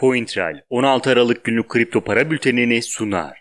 CoinTrail 16 Aralık günlük kripto para bültenini sunar.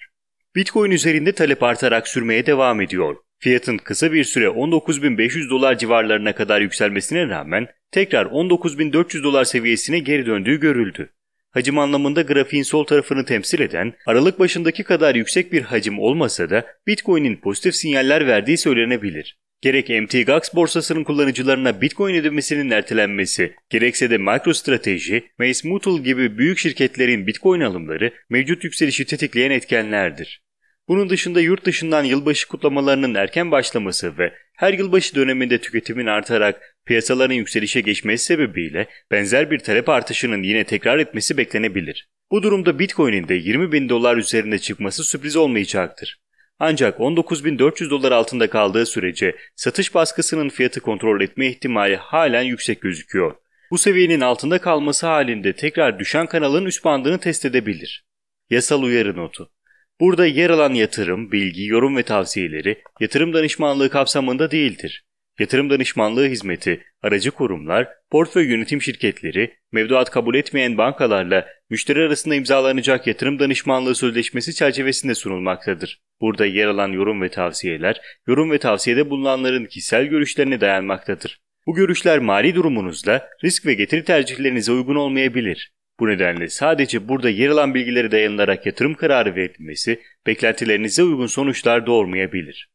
Bitcoin üzerinde talep artarak sürmeye devam ediyor. Fiyatın kısa bir süre 19.500 dolar civarlarına kadar yükselmesine rağmen tekrar 19.400 dolar seviyesine geri döndüğü görüldü. Hacim anlamında grafiğin sol tarafını temsil eden Aralık başındaki kadar yüksek bir hacim olmasa da Bitcoin'in pozitif sinyaller verdiği söylenebilir. Gerek MTGOX borsasının kullanıcılarına Bitcoin ödemesinin ertelenmesi, gerekse de MicroStrateji, Mace Mutual gibi büyük şirketlerin Bitcoin alımları mevcut yükselişi tetikleyen etkenlerdir. Bunun dışında yurt dışından yılbaşı kutlamalarının erken başlaması ve her yılbaşı döneminde tüketimin artarak piyasaların yükselişe geçmesi sebebiyle benzer bir talep artışının yine tekrar etmesi beklenebilir. Bu durumda Bitcoin'in de 20 bin dolar üzerinde çıkması sürpriz olmayacaktır. Ancak 19.400 dolar altında kaldığı sürece satış baskısının fiyatı kontrol etme ihtimali halen yüksek gözüküyor. Bu seviyenin altında kalması halinde tekrar düşen kanalın üst bandını test edebilir. Yasal uyarı notu. Burada yer alan yatırım, bilgi, yorum ve tavsiyeleri yatırım danışmanlığı kapsamında değildir. Yatırım danışmanlığı hizmeti, aracı kurumlar, portföy yönetim şirketleri, mevduat kabul etmeyen bankalarla müşteri arasında imzalanacak yatırım danışmanlığı sözleşmesi çerçevesinde sunulmaktadır. Burada yer alan yorum ve tavsiyeler, yorum ve tavsiyede bulunanların kişisel görüşlerine dayanmaktadır. Bu görüşler mali durumunuzla risk ve getiri tercihlerinize uygun olmayabilir. Bu nedenle sadece burada yer alan bilgileri dayanılarak yatırım kararı verilmesi beklentilerinize uygun sonuçlar doğurmayabilir.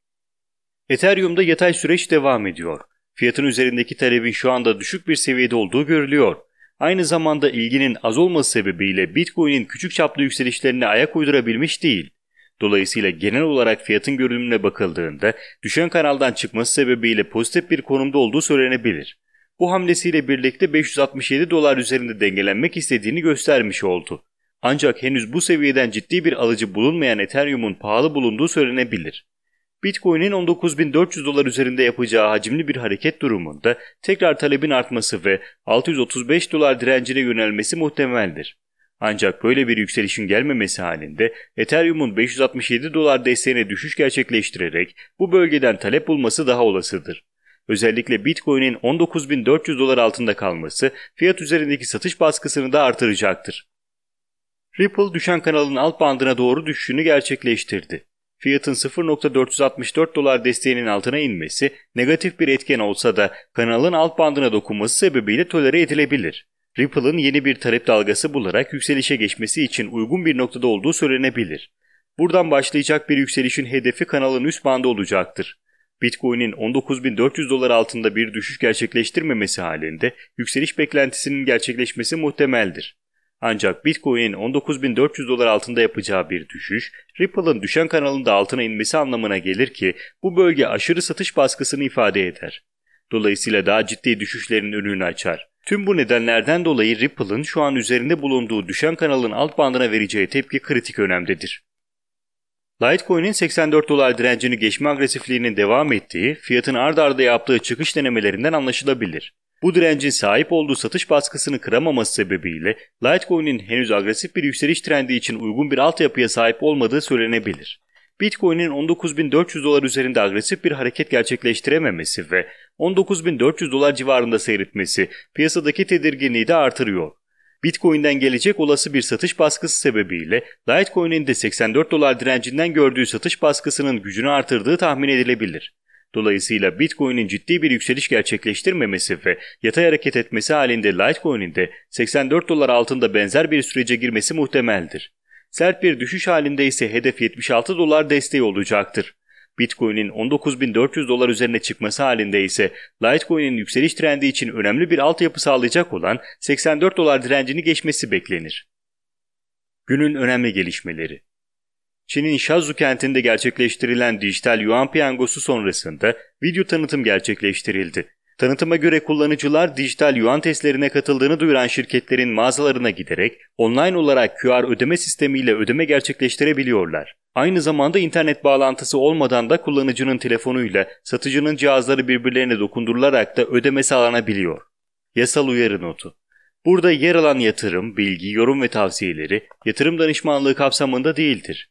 Ethereum'da yatay süreç devam ediyor. Fiyatın üzerindeki talebin şu anda düşük bir seviyede olduğu görülüyor. Aynı zamanda ilginin az olması sebebiyle Bitcoin'in küçük çaplı yükselişlerine ayak uydurabilmiş değil. Dolayısıyla genel olarak fiyatın görünümüne bakıldığında düşen kanaldan çıkması sebebiyle pozitif bir konumda olduğu söylenebilir. Bu hamlesiyle birlikte 567 dolar üzerinde dengelenmek istediğini göstermiş oldu. Ancak henüz bu seviyeden ciddi bir alıcı bulunmayan Ethereum'un pahalı bulunduğu söylenebilir. Bitcoin'in 19.400 dolar üzerinde yapacağı hacimli bir hareket durumunda tekrar talebin artması ve 635 dolar direncine yönelmesi muhtemeldir. Ancak böyle bir yükselişin gelmemesi halinde Ethereum'un 567 dolar desteğine düşüş gerçekleştirerek bu bölgeden talep bulması daha olasıdır. Özellikle Bitcoin'in 19.400 dolar altında kalması fiyat üzerindeki satış baskısını da artıracaktır. Ripple düşen kanalın alt bandına doğru düşüşünü gerçekleştirdi. Fiyatın 0.464 dolar desteğinin altına inmesi negatif bir etken olsa da kanalın alt bandına dokunması sebebiyle tolere edilebilir. Ripple'ın yeni bir talep dalgası bularak yükselişe geçmesi için uygun bir noktada olduğu söylenebilir. Buradan başlayacak bir yükselişin hedefi kanalın üst bandı olacaktır. Bitcoin'in 19.400 dolar altında bir düşüş gerçekleştirmemesi halinde yükseliş beklentisinin gerçekleşmesi muhtemeldir. Ancak Bitcoin'in 19.400 dolar altında yapacağı bir düşüş, Ripple'ın düşen kanalında altına inmesi anlamına gelir ki bu bölge aşırı satış baskısını ifade eder. Dolayısıyla daha ciddi düşüşlerin önünü açar. Tüm bu nedenlerden dolayı Ripple'ın şu an üzerinde bulunduğu düşen kanalın alt bandına vereceği tepki kritik önemdedir. Litecoin'in 84 dolar direncini geçme agresifliğinin devam ettiği, fiyatın ard arda yaptığı çıkış denemelerinden anlaşılabilir. Bu direncin sahip olduğu satış baskısını kıramaması sebebiyle Litecoin'in henüz agresif bir yükseliş trendi için uygun bir altyapıya sahip olmadığı söylenebilir. Bitcoin'in 19.400 dolar üzerinde agresif bir hareket gerçekleştirememesi ve 19.400 dolar civarında seyretmesi piyasadaki tedirginliği de artırıyor. Bitcoin'den gelecek olası bir satış baskısı sebebiyle Litecoin'in de 84 dolar direncinden gördüğü satış baskısının gücünü artırdığı tahmin edilebilir. Dolayısıyla Bitcoin'in ciddi bir yükseliş gerçekleştirmemesi ve yatay hareket etmesi halinde Litecoin'in de 84 dolar altında benzer bir sürece girmesi muhtemeldir. Sert bir düşüş halinde ise hedef 76 dolar desteği olacaktır. Bitcoin'in 19.400 dolar üzerine çıkması halinde ise Litecoin'in yükseliş trendi için önemli bir altyapı sağlayacak olan 84 dolar direncini geçmesi beklenir. Günün önemli gelişmeleri Çin'in Shazhou kentinde gerçekleştirilen dijital yuan piyangosu sonrasında video tanıtım gerçekleştirildi. Tanıtıma göre kullanıcılar dijital yuan testlerine katıldığını duyuran şirketlerin mağazalarına giderek online olarak QR ödeme sistemiyle ödeme gerçekleştirebiliyorlar. Aynı zamanda internet bağlantısı olmadan da kullanıcının telefonuyla satıcının cihazları birbirlerine dokundurularak da ödeme sağlanabiliyor. Yasal uyarı notu. Burada yer alan yatırım, bilgi, yorum ve tavsiyeleri yatırım danışmanlığı kapsamında değildir.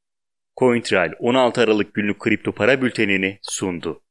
CoinTrail 16 Aralık günlük kripto para bültenini sundu.